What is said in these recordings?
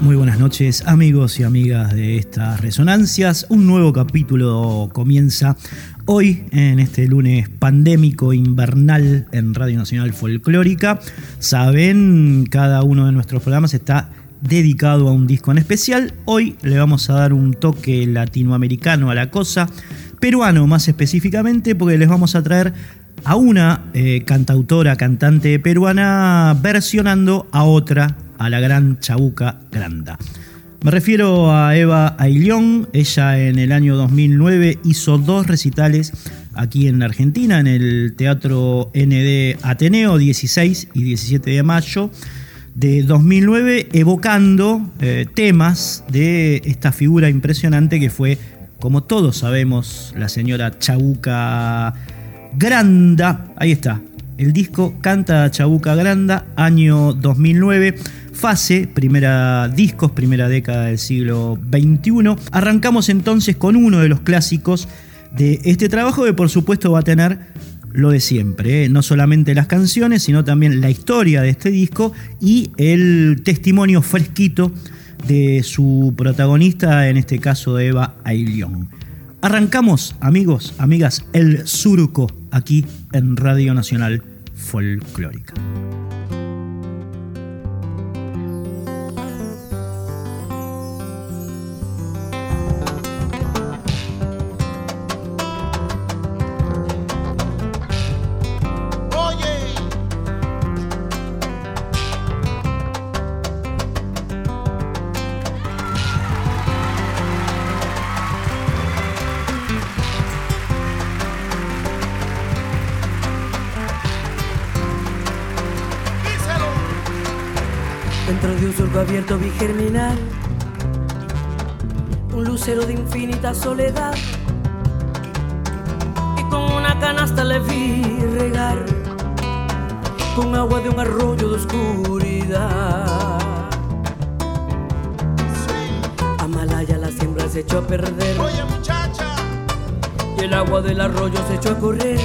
Muy buenas noches amigos y amigas de estas resonancias. Un nuevo capítulo comienza hoy en este lunes pandémico invernal en Radio Nacional Folclórica. Saben, cada uno de nuestros programas está dedicado a un disco en especial. Hoy le vamos a dar un toque latinoamericano a la cosa, peruano más específicamente, porque les vamos a traer a una eh, cantautora, cantante peruana versionando a otra a la gran Chabuca Granda. Me refiero a Eva Ailión, ella en el año 2009 hizo dos recitales aquí en Argentina, en el Teatro ND Ateneo, 16 y 17 de mayo de 2009, evocando eh, temas de esta figura impresionante que fue, como todos sabemos, la señora Chabuca Granda. Ahí está, el disco Canta Chabuca Granda, año 2009 fase, primera discos, primera década del siglo XXI. Arrancamos entonces con uno de los clásicos de este trabajo que por supuesto va a tener lo de siempre, ¿eh? no solamente las canciones, sino también la historia de este disco y el testimonio fresquito de su protagonista, en este caso de Eva Ailión. Arrancamos, amigos, amigas, el surco aquí en Radio Nacional Folclórica. Soledad y con una canasta le vi regar con agua de un arroyo de oscuridad. Amalaya la siembra se echó a perder. Oye muchacha. Y el agua del arroyo se echó a correr.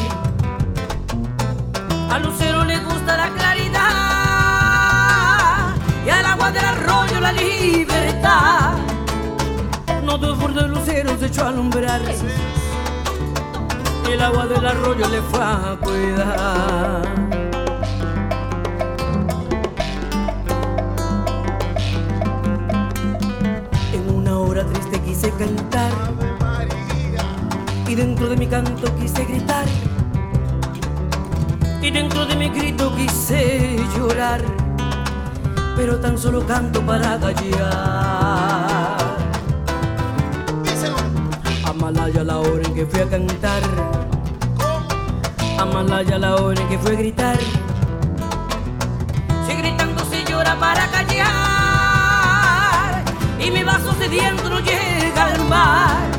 Se echó a alumbrar el agua del arroyo le fue a cuidar. En una hora triste quise cantar y dentro de mi canto quise gritar y dentro de mi grito quise llorar pero tan solo canto para callar. Amalaya la hora en que fui a cantar. Amalaya la hora en que fui a gritar. Si gritando se llora para callar. Y mi vaso sediento no llega al mar.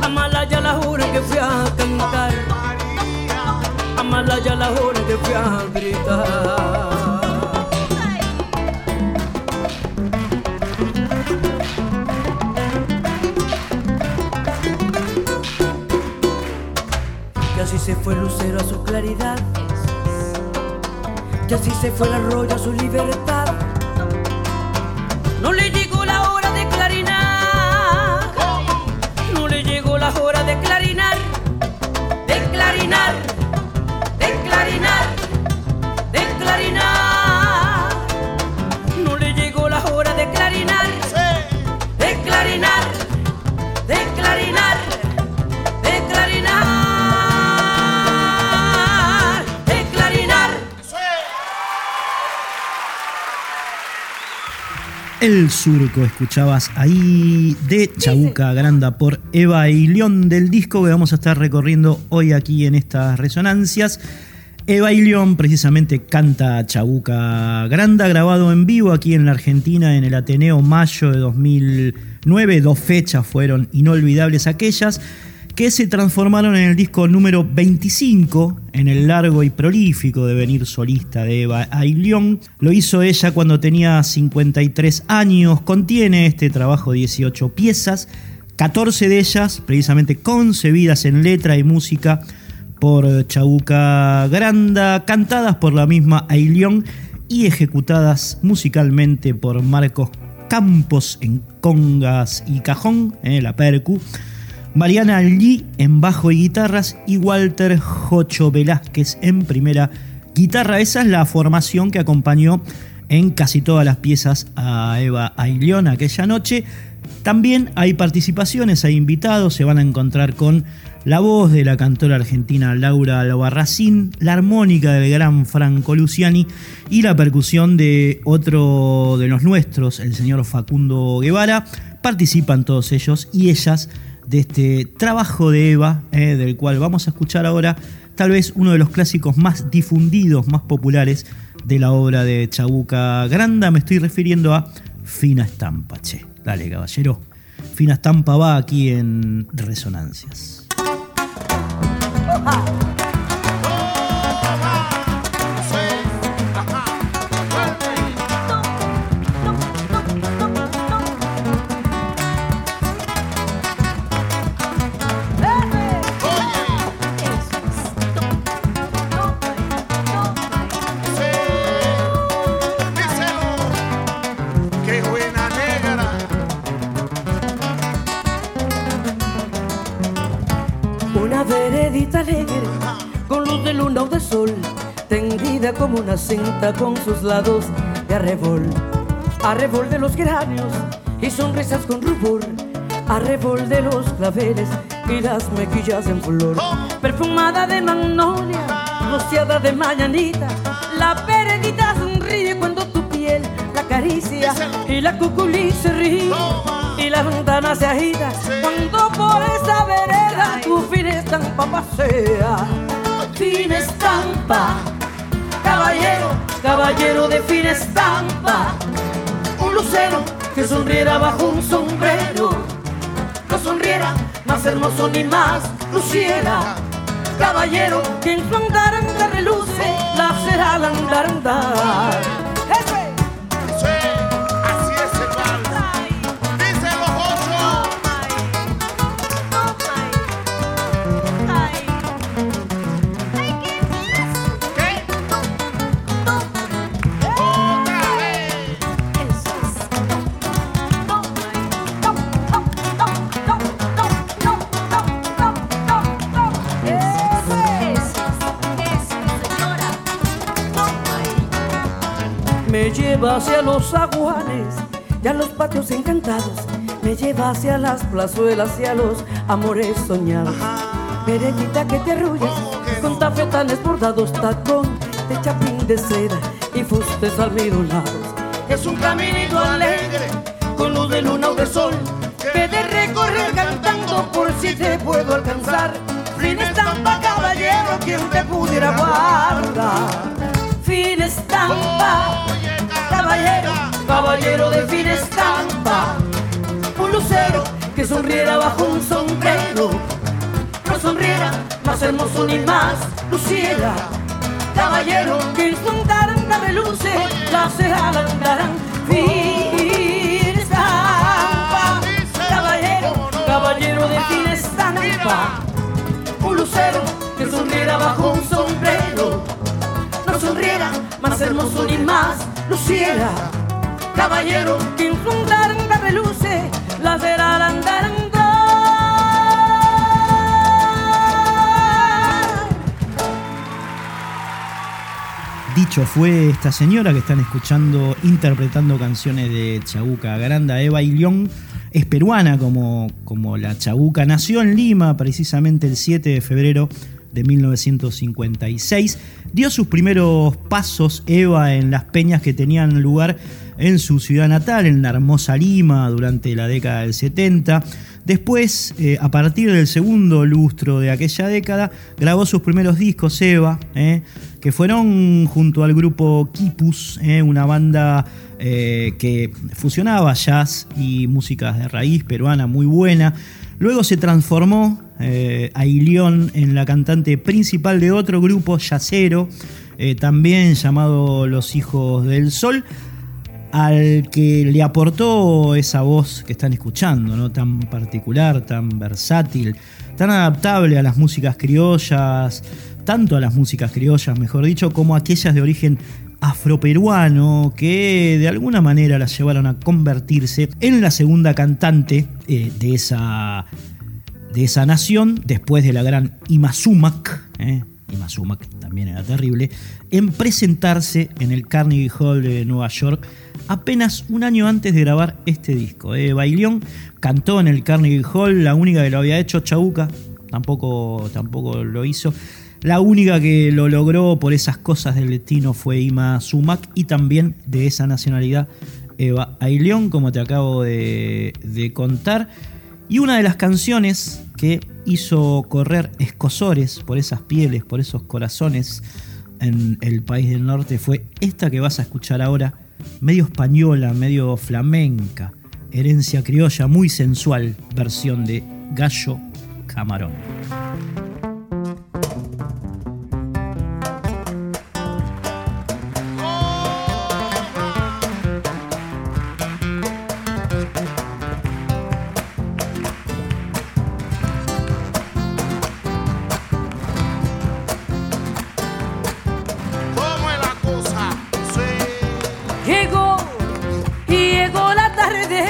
Amalaya la hora en que fui a cantar. Amalaya la hora en que fui a gritar. Se fue el lucero a su claridad. Y así se fue el arroyo a su libertad. El Surco, escuchabas ahí de Chabuca Granda por Eva y León del disco que vamos a estar recorriendo hoy aquí en estas resonancias. Eva y León precisamente canta Chabuca Granda, grabado en vivo aquí en la Argentina en el Ateneo Mayo de 2009. Dos fechas fueron inolvidables aquellas. Que se transformaron en el disco número 25 en el largo y prolífico devenir solista de Eva Ailión. Lo hizo ella cuando tenía 53 años, contiene este trabajo 18 piezas, 14 de ellas precisamente concebidas en letra y música por Chabuca Granda, cantadas por la misma Ailión y ejecutadas musicalmente por Marcos Campos en congas y cajón, eh, la percu. Mariana Lee en bajo y guitarras y Walter Jocho Velázquez en primera guitarra. Esa es la formación que acompañó en casi todas las piezas a Eva Ailión aquella noche. También hay participaciones, hay invitados, se van a encontrar con la voz de la cantora argentina Laura Albarracín, la armónica del gran Franco Luciani y la percusión de otro de los nuestros, el señor Facundo Guevara. Participan todos ellos y ellas de este trabajo de Eva, eh, del cual vamos a escuchar ahora tal vez uno de los clásicos más difundidos, más populares de la obra de Chabuca Granda. Me estoy refiriendo a Fina Estampa, che. Dale, caballero. Fina Estampa va aquí en Resonancias. como una cinta con sus lados de arrebol. Arrebol de los geranios y sonrisas con rubor. Arrebol de los claveles y las mejillas en flor. Perfumada de magnolia, rociada de mañanita. La perenita sonríe cuando tu piel la acaricia y la cuculí se ríe y la ventana se agita cuando por esa vereda tu fin estampa pasea. Fin estampa. Caballero, caballero de fina estampa, un lucero que sonriera bajo un sombrero, no sonriera más hermoso ni más luciera, caballero que en su andar reluce la será al andar andar. Lleva hacia los aguanes y a los patios encantados. Me lleva hacia las plazuelas y a los amores soñados. Perequita que te arrullas con tafetanes bordados, tacón de chapín de seda y fustes almidonados. Es un caminito alegre con luz de luna o de sol que de recorrer cantando por si te puedo alcanzar. Fin estampa, caballero, quien te pudiera guardar. Fin estampa caballero, caballero de fin estampa. Un lucero que sonriera bajo un sombrero, no sonriera más hermoso ni más luciera. Caballero que en su andaranda reluce, la será la fin estampa. Caballero, caballero de fin estampa. Un lucero que sonriera bajo un sombrero, sonriera más hermoso ni más luciera, caballero, que la reluce, la Dicho fue esta señora que están escuchando interpretando canciones de Chabuca Granda, Eva y León. Es peruana como, como la Chabuca. Nació en Lima precisamente el 7 de febrero de 1956. Dio sus primeros pasos Eva en las peñas que tenían lugar en su ciudad natal, en la hermosa Lima, durante la década del 70. Después, eh, a partir del segundo lustro de aquella década, grabó sus primeros discos Eva, eh, que fueron junto al grupo Kipus, eh, una banda que fusionaba jazz y músicas de raíz peruana muy buena. Luego se transformó eh, a en la cantante principal de otro grupo yacero, eh, también llamado Los Hijos del Sol, al que le aportó esa voz que están escuchando, ¿no? tan particular, tan versátil, tan adaptable a las músicas criollas, tanto a las músicas criollas, mejor dicho, como aquellas de origen afroperuano que de alguna manera las llevaron a convertirse en la segunda cantante eh, de, esa, de esa nación después de la gran Imazumak. Eh, Imazumak también era terrible, en presentarse en el Carnegie Hall de Nueva York apenas un año antes de grabar este disco. Eh. Bailión cantó en el Carnegie Hall, la única que lo había hecho Chabuca, tampoco, tampoco lo hizo. La única que lo logró por esas cosas del destino fue Ima Sumac y también de esa nacionalidad Eva Aileón, como te acabo de contar. Y una de las canciones que hizo correr escosores por esas pieles, por esos corazones en el país del norte fue esta que vas a escuchar ahora, medio española, medio flamenca, herencia criolla muy sensual, versión de Gallo Camarón. llegó y llegó la tarde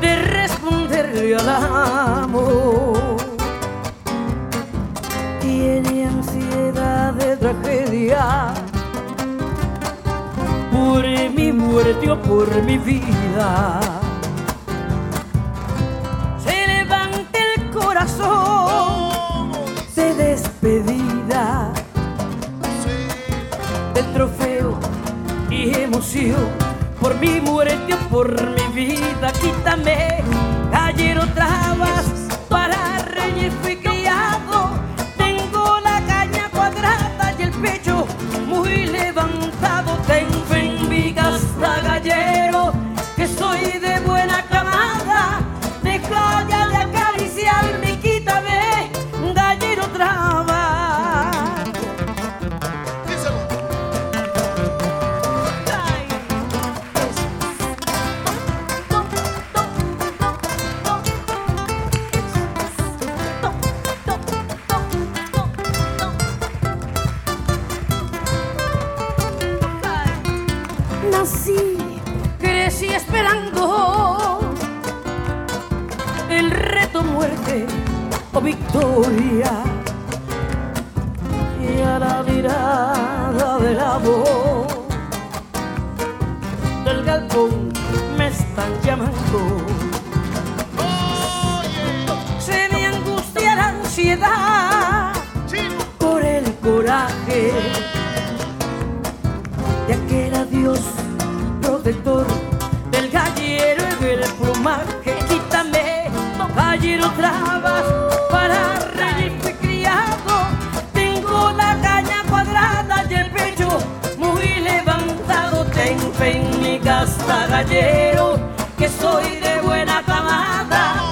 de responderle al amor. Tiene ansiedad de tragedia por mi muerte o por mi vida. Se levanta el corazón de despedida. mi emoción, por mi muerte o por mi vida, quítame. Ayer trabas para reñir fui criado, tengo la caña cuadrada y el pecho muy levantado, tengo en mi hasta gallera. por el coraje de aquel adiós protector del gallero y del plumaje. Quítame, gallero trabas para reírte criado. Tengo la caña cuadrada y el pecho muy levantado. Ten fe en mi gallero, que soy de buena camada.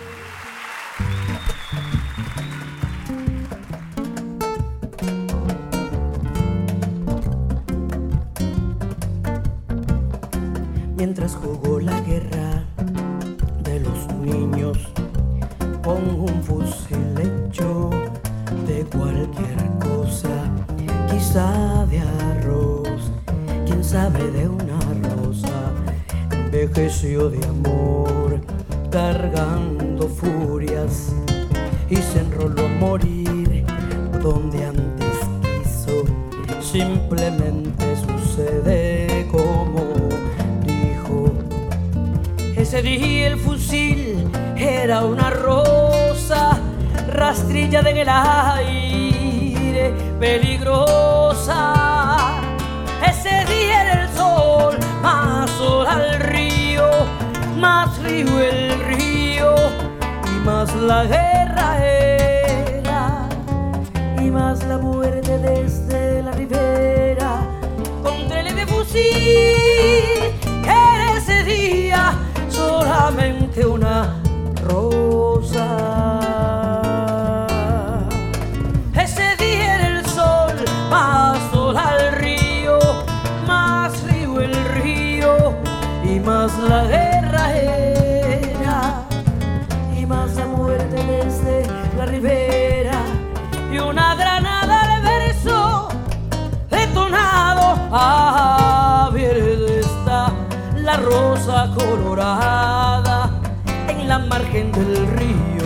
en la margen del río,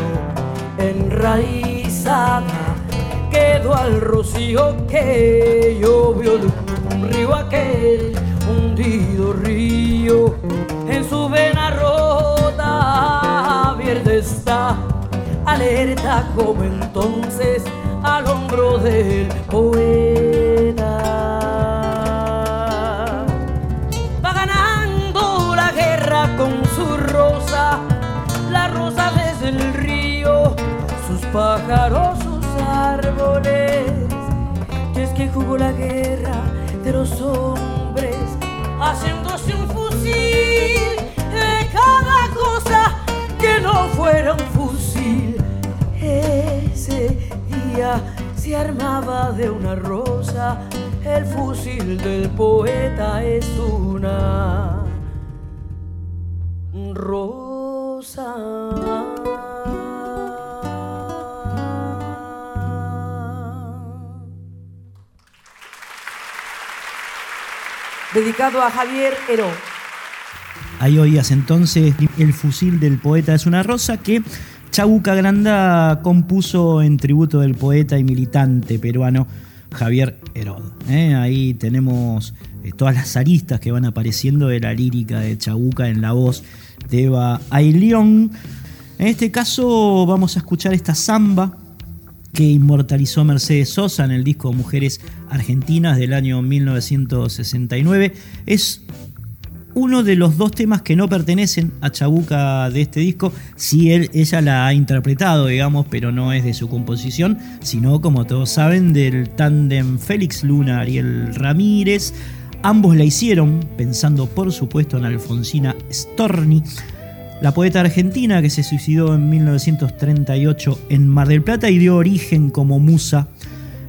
enraizada, quedó al rocío que llovió de un río aquel, hundido río, en su vena rota, verde está, alerta como entonces al hombro del poeta. El río, sus pájaros, sus árboles. Y es que jugó la guerra de los hombres, haciéndose un fusil de cada cosa que no fuera un fusil. Ese día se armaba de una rosa, el fusil del poeta es una rosa. Dedicado a Javier Heró. Ahí oías entonces el fusil del poeta es una rosa que Chabuca Granda compuso en tributo del poeta y militante peruano Javier Herod. ¿eh? Ahí tenemos eh, todas las aristas que van apareciendo de la lírica de Chabuca en la voz de Eva Ailión. En este caso vamos a escuchar esta samba que inmortalizó Mercedes Sosa en el disco Mujeres Argentinas del año 1969. Es uno de los dos temas que no pertenecen a Chabuca de este disco, si él, ella la ha interpretado, digamos, pero no es de su composición, sino, como todos saben, del tándem Félix Luna, Ariel Ramírez. Ambos la hicieron, pensando por supuesto en Alfonsina Storni, la poeta argentina que se suicidó en 1938 en Mar del Plata y dio origen como musa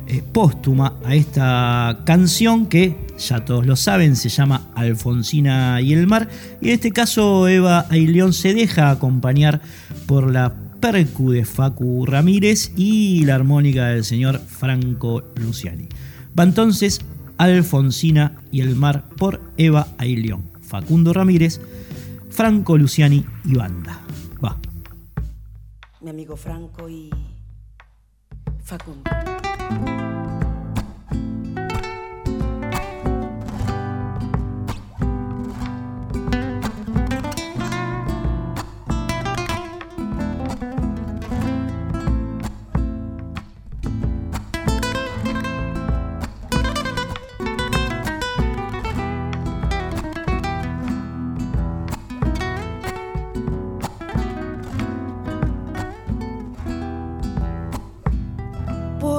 eh, póstuma a esta canción que, ya todos lo saben, se llama Alfonsina y el mar. Y en este caso Eva Ailión se deja acompañar por la percu de Facu Ramírez y la armónica del señor Franco Luciani. Va entonces Alfonsina y el mar por Eva Ailión, Facundo Ramírez, Franco Luciani y banda. Va. Mi amigo Franco y Facundo.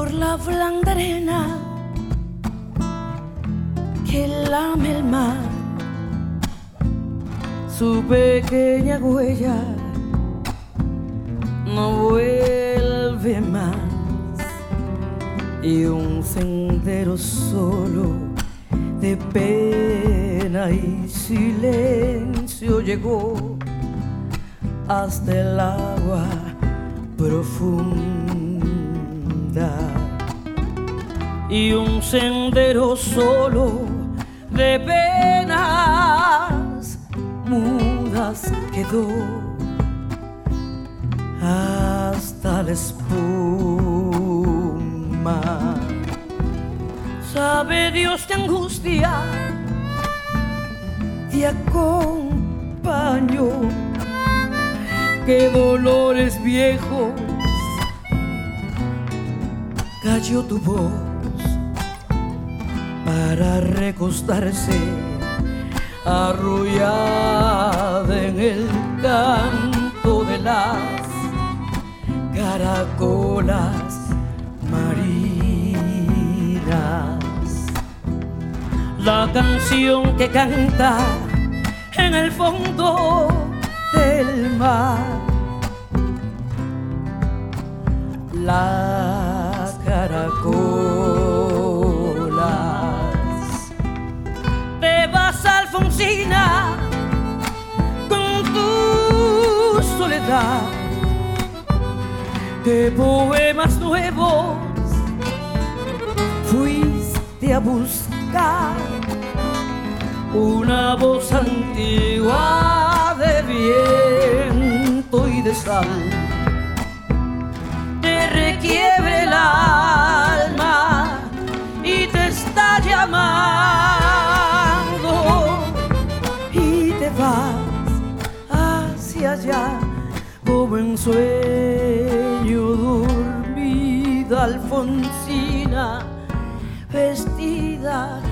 Por la blanda arena que lame el mar. su pequeña huella no vuelve más y un sendero solo de pena y silencio llegó hasta el agua profunda y un sendero solo de penas mudas quedó. Hasta la espuma. Sabe Dios de angustia, te acompaño, que dolores viejos cayó tu voz para recostarse arrullada en el canto de las caracolas marinas. La canción que canta en el fondo del mar. Las caracolas. Alfonsina, con tu soledad. Que poemas nuevos fuiste a buscar una voz antigua de viento y de sal te requiebre el alma y te está llamando allá como en sueño dormida Alfonsina vestida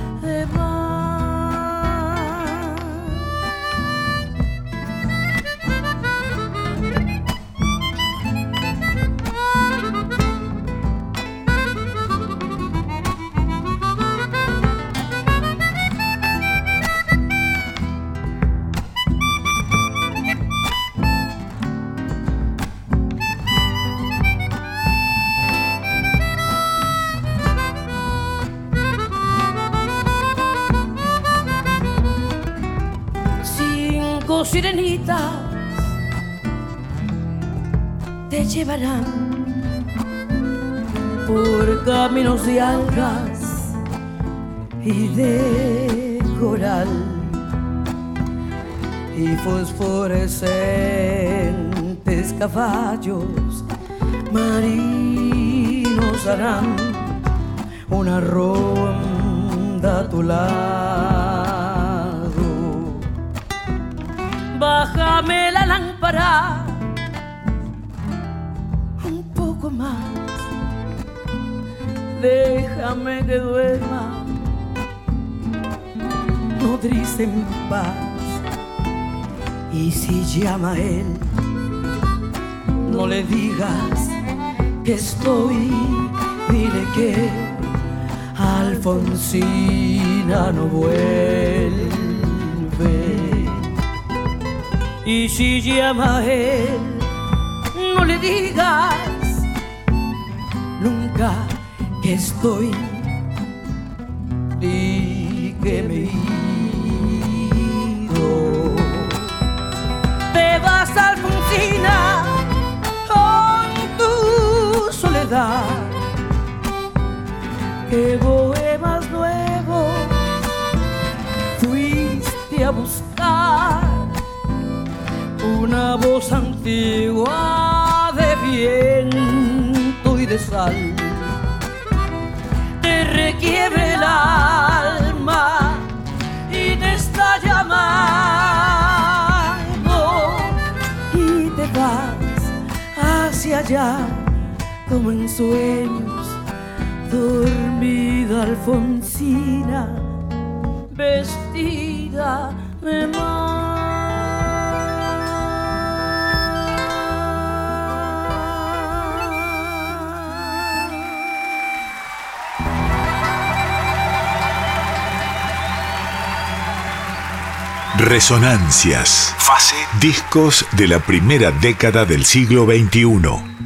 sirenitas te llevarán por caminos de algas y de coral y fosforescentes caballos marinos harán una ronda a tu lado. Bájame la lámpara un poco más. Déjame que duerma nodriza en paz. Y si llama a él, no le digas que estoy, dile que Alfonsina no vuelve. Y si llama a él, no le digas nunca que estoy y que me ido. Te vas, Alfonsina, con tu soledad que poemas nuevos fuiste a buscar una voz antigua de viento y de sal te requiebre el alma y te está llamando y te vas hacia allá como en sueños dormida Alfonsina vestida de mar. Resonancias. Fase. Discos de la primera década del siglo XXI.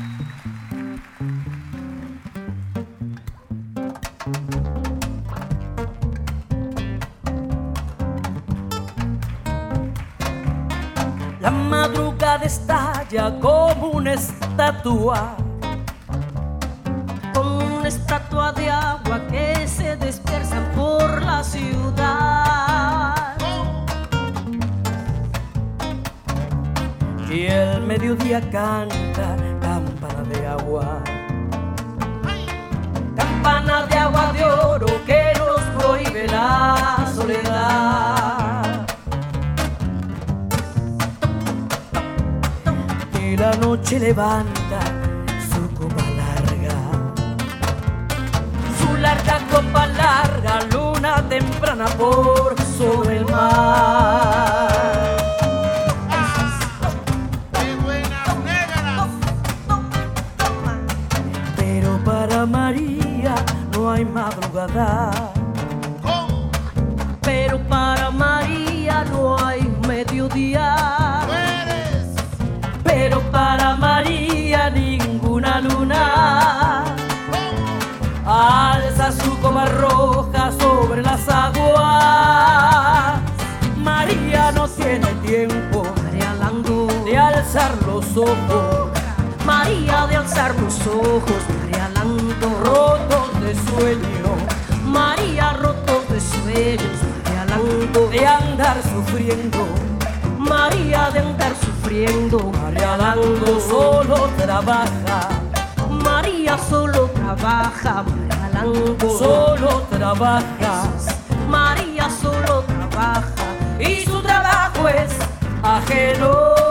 Alzar los ojos. María de alzar los ojos, María Lando, rotos de sueño. María rotos de sueños, María Lando, de andar sufriendo. María de andar sufriendo, María Lando solo trabaja. María solo trabaja, María Lando solo trabaja. María solo trabaja y su trabajo es ajeno.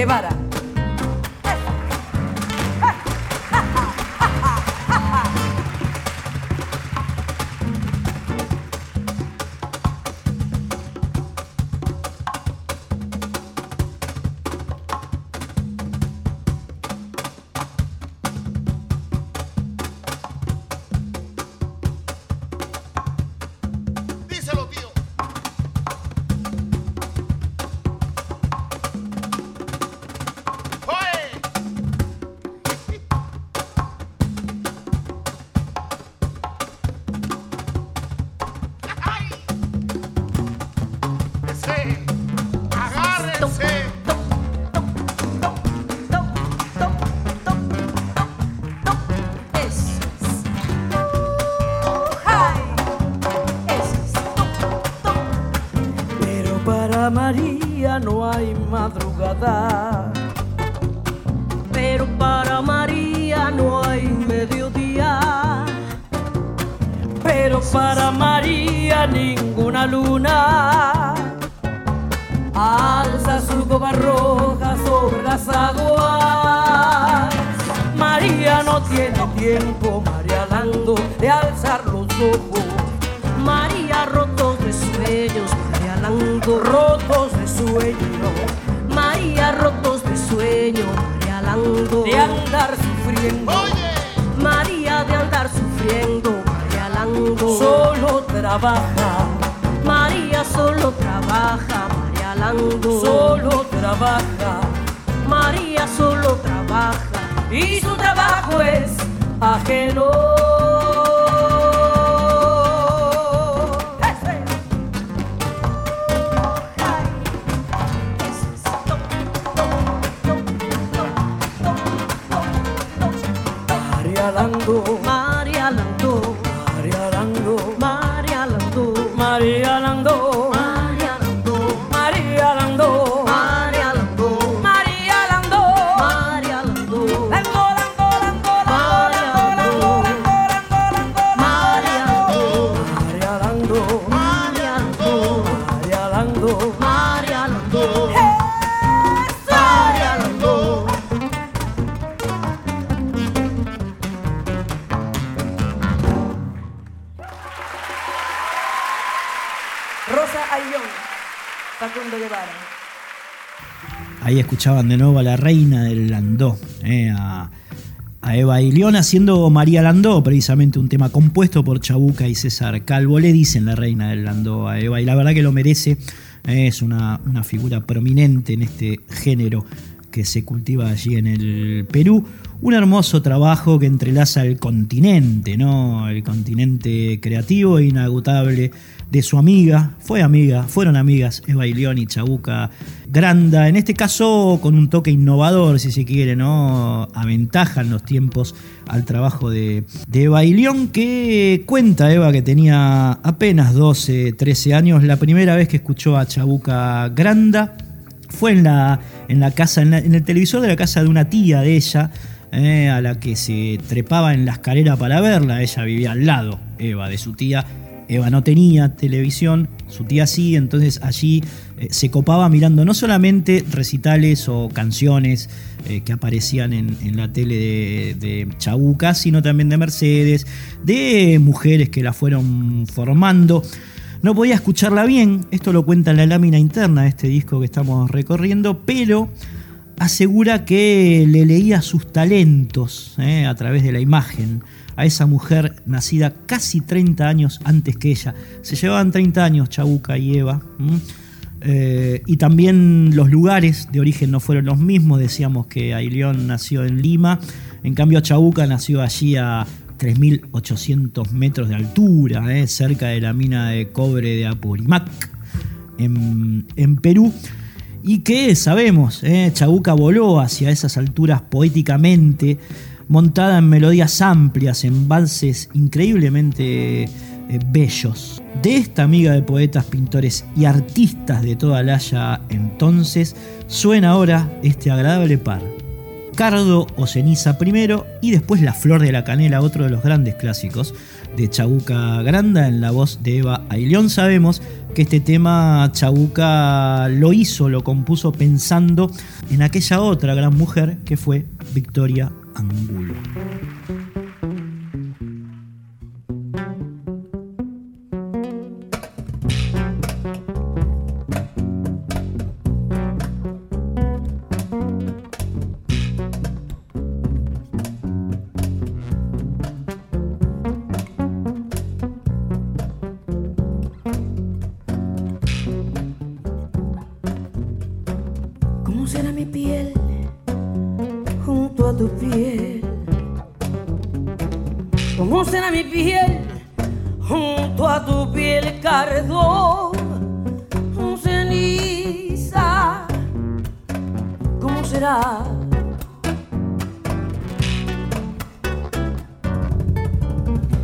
Guevara. María no hay madrugada. Pero para María no hay mediodía. Pero para María ninguna luna alza su copa roja sobre las aguas. María no tiene tiempo, María Lando, de alzar los ojos. María rotos de sueños, Rotos de sueño. María rotos de sueño, María Lando de andar sufriendo. Oye, María de andar sufriendo, María Lando solo trabaja. María solo trabaja, María Lando solo trabaja. María solo trabaja y su trabajo es ajeno. Guevara. Ahí escuchaban de nuevo a la reina del Landó, eh, a, Eva Ilión haciendo María Landó, precisamente un tema compuesto por Chabuca y César Calvo. Le dicen la reina del Landó a Eva y la verdad que lo merece. eh, es una, una figura prominente en este género que se cultiva allí en el Perú. Un hermoso trabajo que entrelaza el continente, ¿no? El continente creativo e inagotable de su amiga, fue amiga, fueron amigas Eva Ilión y Chabuca Granda, en este caso con un toque innovador, si se quiere, ¿no? Aventajan los tiempos al trabajo de, de Eva Ilión, que cuenta Eva que tenía apenas 12, 13 años, la primera vez que escuchó a Chabuca Granda fue en la, en la casa, en, el televisor de la casa de una tía de ella, eh, a la que se trepaba en la escalera para verla. Ella vivía al lado, Eva, de su tía. Eva no tenía televisión, su tía sí, entonces allí eh, se copaba mirando no solamente recitales o canciones eh, que aparecían en, la tele de, de Chabuca, sino también de Mercedes, de mujeres que la fueron formando. No podía escucharla bien, esto lo cuenta en la lámina interna de este disco que estamos recorriendo, pero asegura que le leía sus talentos eh, a través de la imagen a esa mujer nacida casi 30 años antes que ella. Se llevaban 30 años Chabuca y Eva. Eh, y también los lugares de origen no fueron los mismos. Decíamos que Ailión nació en Lima, en cambio Chabuca nació allí a 3.800 metros de altura, eh, cerca de la mina de cobre de Apurímac, en, en Perú. Y que sabemos, eh, Chabuca voló hacia esas alturas poéticamente, montada en melodías amplias, en valses increíblemente eh, bellos. De esta amiga de poetas, pintores y artistas de toda la Haya entonces, suena ahora este agradable par. Cardo o Ceniza primero y después La Flor de la Canela, otro de los grandes clásicos de Chabuca Granda en la voz de Eva Ailión. Sabemos que este tema Chabuca lo hizo, lo compuso pensando en aquella otra gran mujer que fue Victoria Angulo. ¿Cómo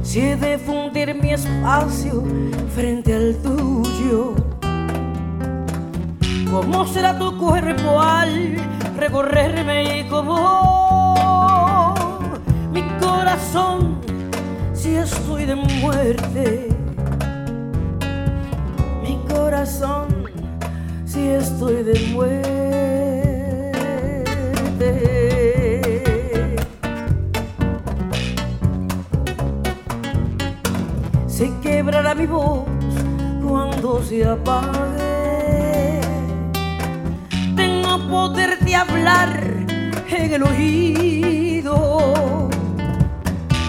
Si he de fundir mi espacio frente al tuyo. ¿Cómo será tu cuerpo al recorrerme y cómo mi corazón si estoy de muerte? Mi corazón si estoy de muerte. Mi voz cuando se apague. Tengo poder de hablar en el oído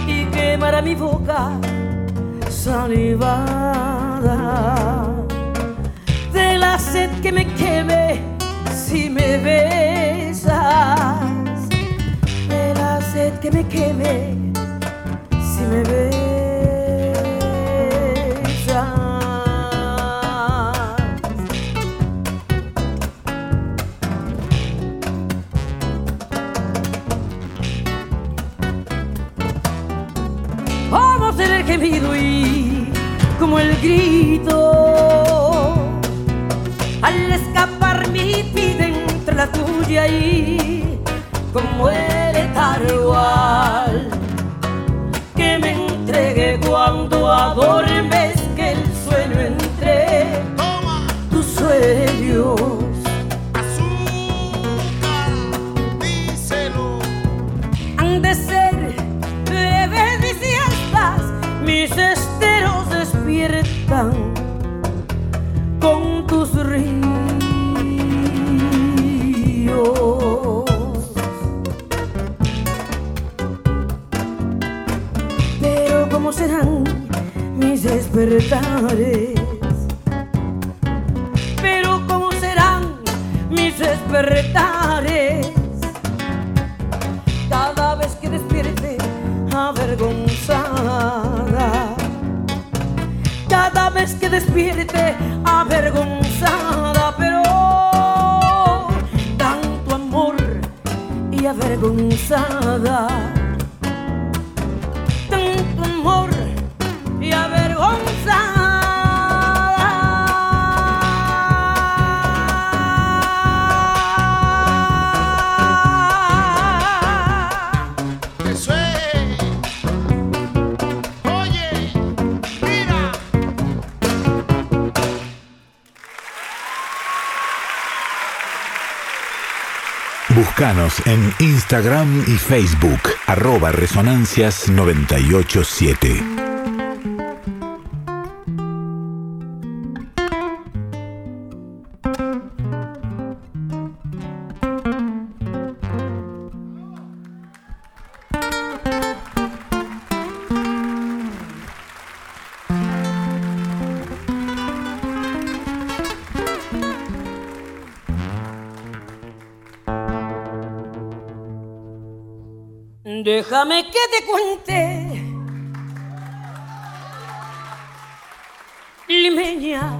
y quemará mi boca salivada de la sed que me queme si me besas. De la sed que me queme si me besas tuya y como el igual que me entregue cuando adormes que el sueño entre tus sueños azúcar, díselo. han de ser breves mis siestas, mis esteros despiertan En Instagram y Facebook, arroba resonancias987. Déjame que te cuente, limeña.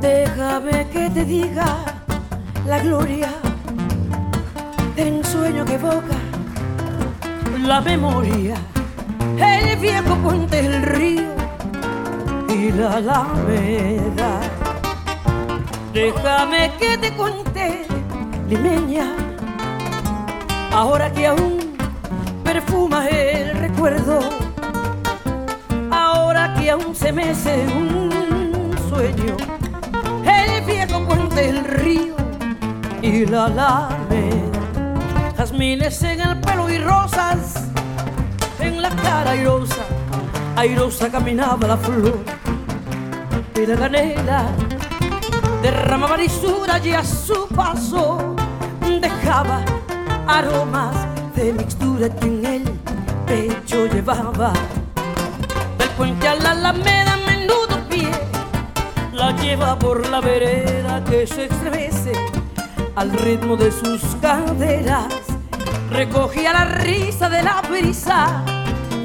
Déjame que te diga la gloria del ensueño que evoca la memoria, el viejo puente del río y la alameda. Déjame que te cuente, limeña ahora que aún perfuma el recuerdo, ahora que aún se mece un sueño, el viejo puente del río y la alameda, jazmines en el pelo y rosas en la cara airosa, airosa caminaba la flor y la canela derramaba lisura y a su paso dejaba aromas de mixtura que en el pecho llevaba. Del puente a la alameda, menudo pie, la lleva por la vereda que se estremece al ritmo de sus caderas. Recogía la risa de la brisa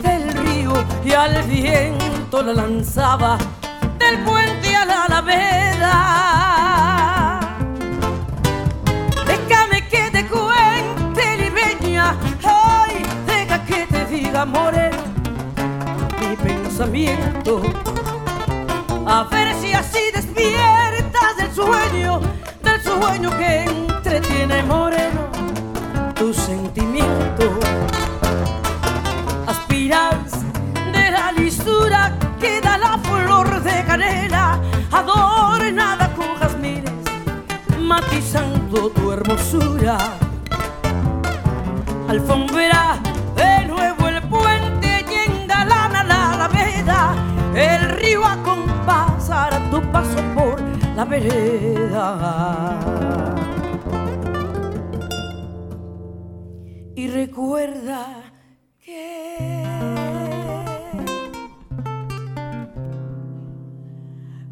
del río y al viento la lanzaba del puente a la alameda. Moreno, mi pensamiento. A ver si así despiertas del sueño, del sueño que entretiene, moreno, tu sentimiento. Aspiras de la lisura que da la flor de canela, adornada con jazmines matizando tu hermosura. Alfombra vereda. Y recuerda que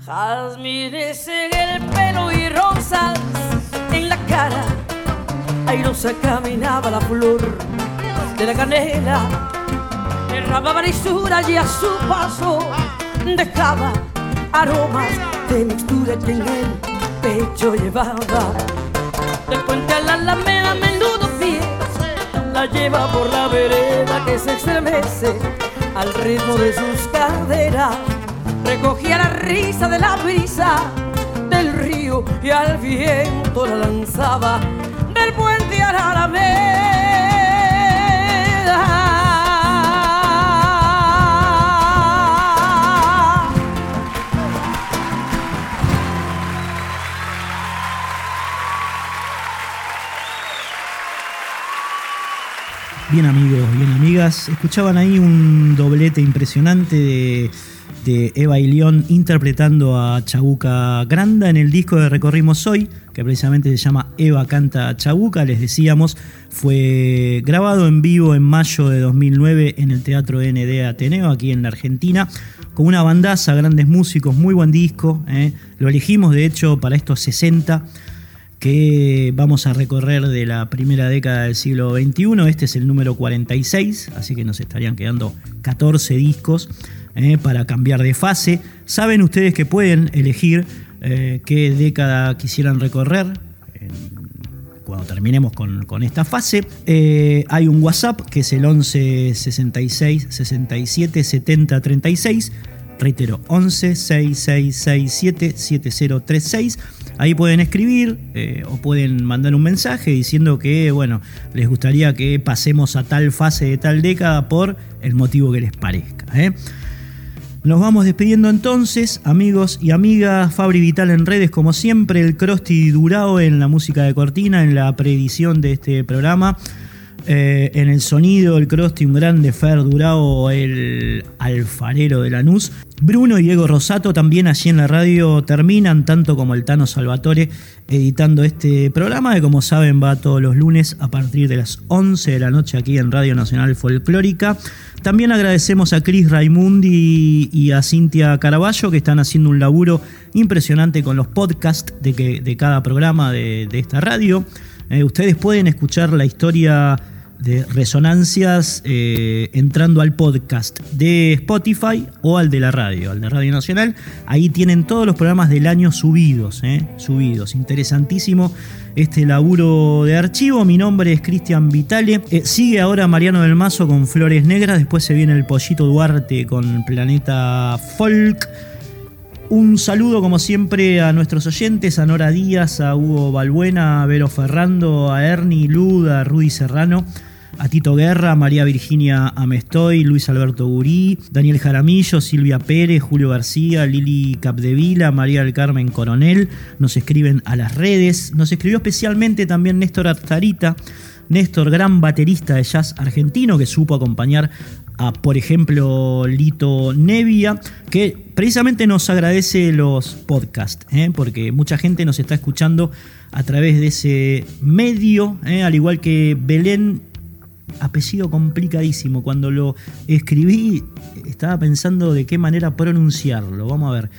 Jazmines en el pelo y rosas en la cara. Airosa caminaba la flor de la canela. Derramaba lisura y a su paso dejaba aromas de mixtura que en el pecho llevaba. Del puente a la alameda, menudo pie, la lleva por la vereda que se estremece al ritmo de sus caderas. Recogía la risa de la brisa del río y al viento la lanzaba del puente a la alameda. Bien amigos, bien amigas, escuchaban ahí un doblete impresionante de Eva y León interpretando a Chabuca Granda en el disco de Recorrimos Hoy, que precisamente se llama Eva canta Chabuca, les decíamos, fue grabado en vivo en mayo de 2009 en el Teatro ND Ateneo, aquí en la Argentina, con una bandaza, grandes músicos, muy buen disco, ¿eh? lo elegimos de hecho para estos 60 que vamos a recorrer de la primera década del siglo XXI. Este es el número 46, así que nos estarían quedando 14 discos eh, para cambiar de fase. Saben ustedes que pueden elegir eh, qué década quisieran recorrer. cuando terminemos con, esta fase, eh, hay un WhatsApp que es el 11 66 67 70 36. Reitero, 11 6667 7036 Ahí pueden escribir eh, o pueden mandar un mensaje diciendo que, bueno, les gustaría que pasemos a tal fase de tal década por el motivo que les parezca. ¿eh? Nos vamos despidiendo entonces, amigos y amigas. Fabri Vital en redes, como siempre, el Crosti Durao en la música de cortina, en la preedición de este programa. Eh, en el sonido, el Crosti, un grande Fer Durao, el alfarero de Lanús. Bruno y Diego Rosato también allí en la radio terminan, tanto como el Tano Salvatore, editando este programa, que como saben va todos los lunes a partir de las 11 de la noche aquí en Radio Nacional Folclórica. También agradecemos a Cris Raimundi y a Cintia Caraballo que están haciendo un laburo impresionante con los podcasts de, de cada programa de, esta radio. Eh, ustedes pueden escuchar la historia de resonancias eh, entrando al podcast de Spotify o al de la radio, al de Radio Nacional. Ahí tienen todos los programas del año subidos, eh, subidos. Interesantísimo este laburo de archivo. Mi nombre es Cristian Vitale. Eh, sigue ahora Mariano del Mazo con Flores Negras. Después se viene el Pollito Duarte con Planeta Folk. Un saludo como siempre a nuestros oyentes, a Nora Díaz, a Hugo Balbuena, a Vero Ferrando, a Ernie Luda, a Rudy Serrano a Tito Guerra, María Virginia Amestoy, Luis Alberto Gurí, Daniel Jaramillo, Silvia Pérez, Julio García, Lili Capdevila, María del Carmen Coronel, nos escriben a las redes, nos escribió especialmente también Néstor Artarita, Néstor, gran baterista de jazz argentino que supo acompañar a, por ejemplo, Lito Nevia, que precisamente nos agradece los podcasts, ¿eh? porque mucha gente nos está escuchando a través de ese medio, ¿eh? al igual que Belén apellido complicadísimo. Cuando lo escribí estaba pensando de qué manera pronunciarlo. Vamos a ver.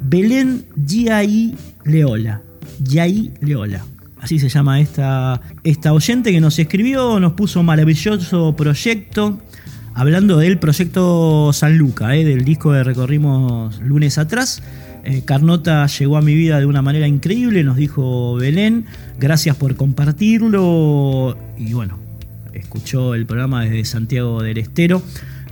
Belén Giai Leola. Giai Leola. Así se llama esta, esta oyente que nos escribió, nos puso un maravilloso proyecto. Hablando del proyecto San Luca, eh, del disco que recorrimos lunes atrás. Eh, Carnota llegó a mi vida de una manera increíble, nos dijo Belén. Gracias por compartirlo. Y bueno, escuchó el programa desde Santiago del Estero.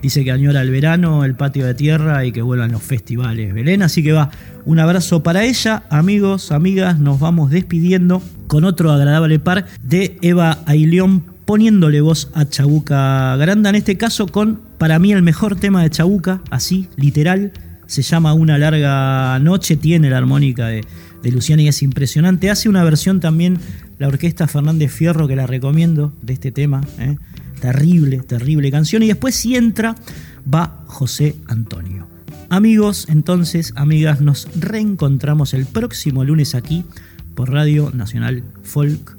Dice que añora el verano, el patio de tierra y que vuelvan los festivales Belén. Así que va, un abrazo para ella. Amigos, amigas, nos vamos despidiendo con otro agradable par de Eva Aileón poniéndole voz a Chabuca Granda. En este caso con, para mí, el mejor tema de Chabuca, así, literal. Se llama Una larga noche, tiene la armónica de, de Luciana y es impresionante. Hace una versión también la orquesta Fernández Fierro, que la recomiendo, de este tema. ¿eh? Terrible, terrible canción. Y después si entra, va José Antonio. Amigos, entonces, amigas, nos reencontramos el próximo lunes aquí por Radio Nacional Folk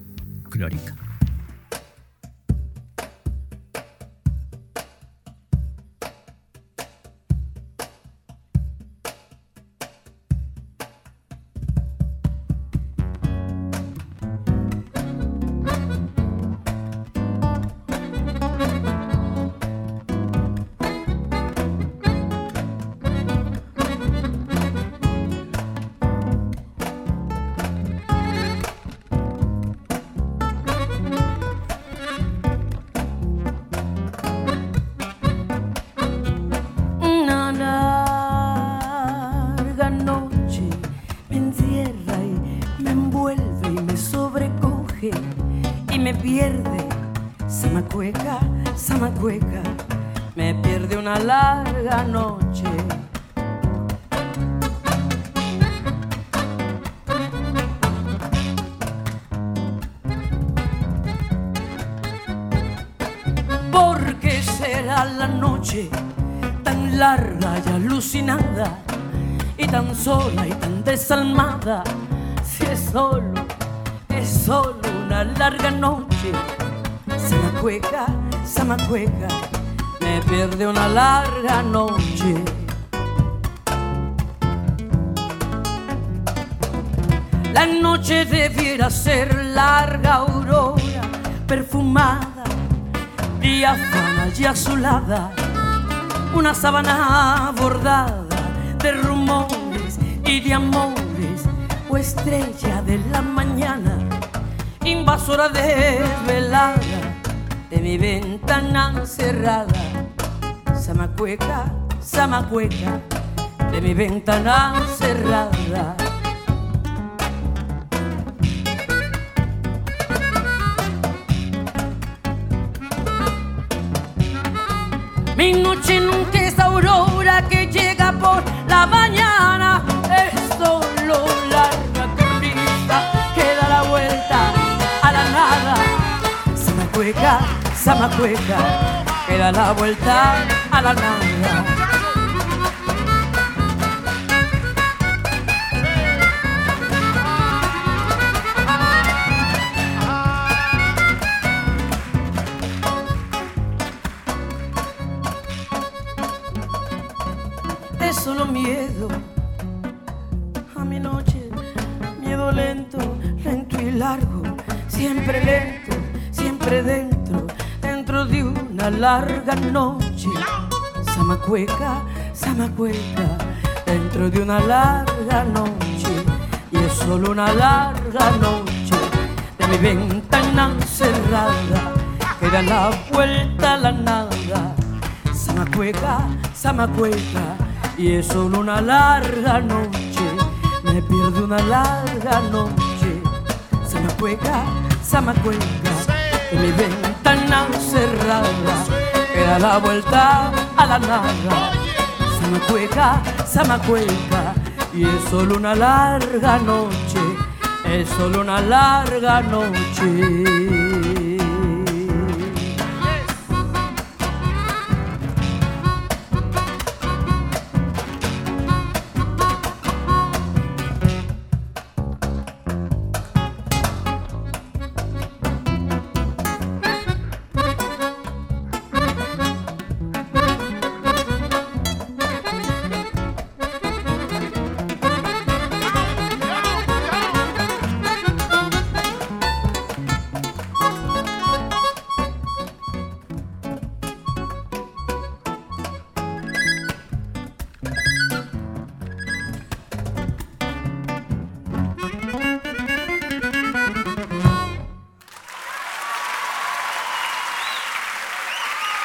Clórica. la noche tan larga y alucinada, y tan sola y tan desalmada, si es solo, es solo una larga noche. Samacueca, Samacueca, me pierde una larga noche. La noche debiera ser larga aurora, perfumada, diáfana y azulada, una sábana bordada de rumores y de amores, o estrella de la mañana, invasora desvelada de mi ventana cerrada, Samacueca, Samacueca, de mi ventana cerrada. Mi noche nunca es aurora que llega por la mañana. Es solo larga cornisa que da la vuelta a la nada. Samacueca, Samacueca, que da la vuelta a la nada. Es solo miedo a mi noche, miedo lento, lento y largo, siempre lento, siempre dentro, dentro de una larga noche. Samacueca, Samacueca, dentro de una larga noche, y es solo una larga noche de mi ventana cerrada, que da la vuelta a la nada. Samacueca, Samacueca, y es solo una larga noche, me pierdo una larga noche. Samacueca, Samacueca, en mi ventana cerrada, que da la vuelta a la nada. Samacueca, Samacueca, y es solo una larga noche, es solo una larga noche.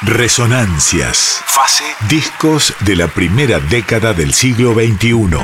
Resonancias. Fase. Discos de la primera década del siglo XXI.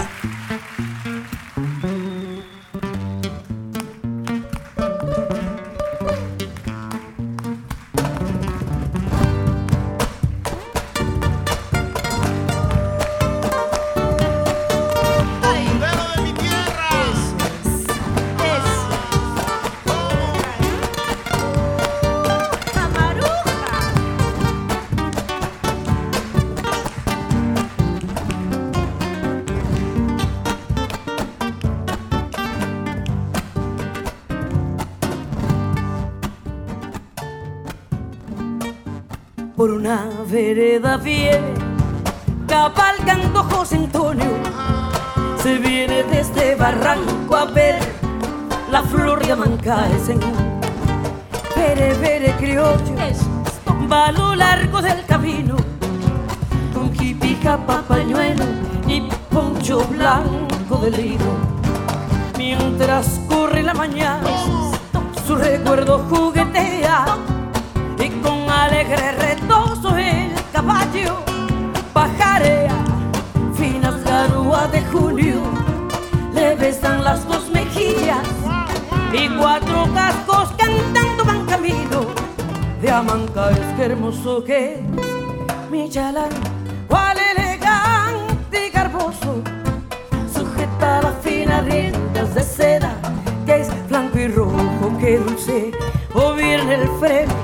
Que dulce o bien el freno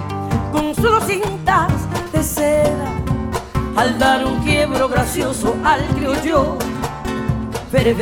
con solo cintas de seda al dar un quiebro gracioso al criollo. Vere,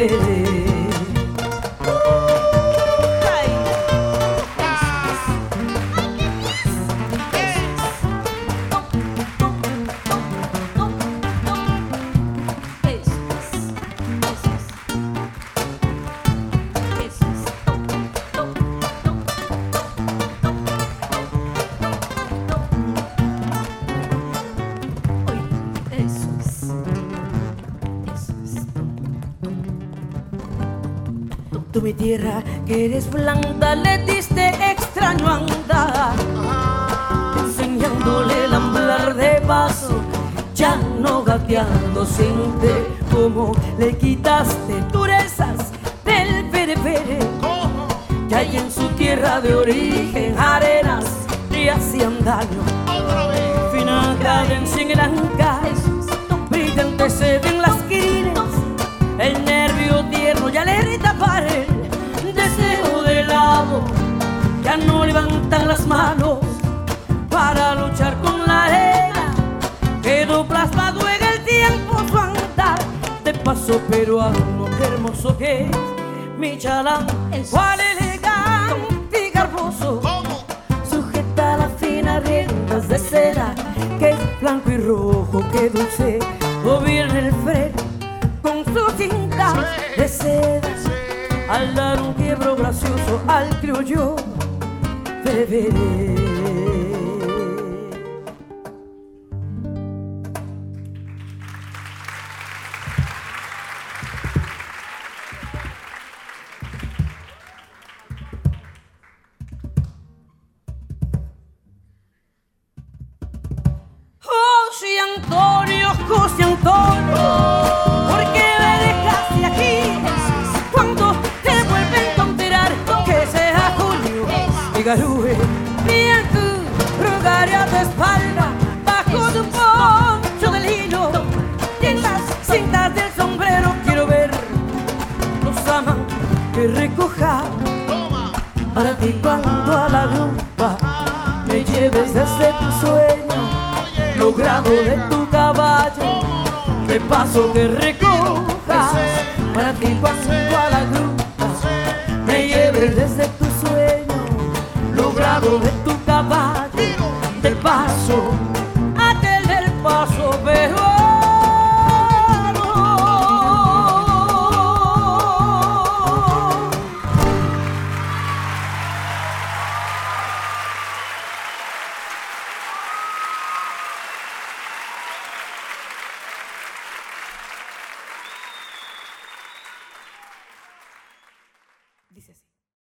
eres blanda le diste extraño andar. Enseñándole el amblar de paso Ya no gateando sin te Como le quitaste durezas del pere pere Que hay en su tierra de origen arenas le hacían daño. Fina cadencia en el anca Brillante sed en las Ya no levantan las manos para luchar con la arena. Quedó plasmado en el tiempo su andar de paso peruano. Qué hermoso que es mi chalán, cuál elegante y garboso. Sujeta las finas riendas de seda, que es blanco y rojo, que dulce gobierna el freno con su cinta de seda al dar un quiebro gracioso al criollo beberé.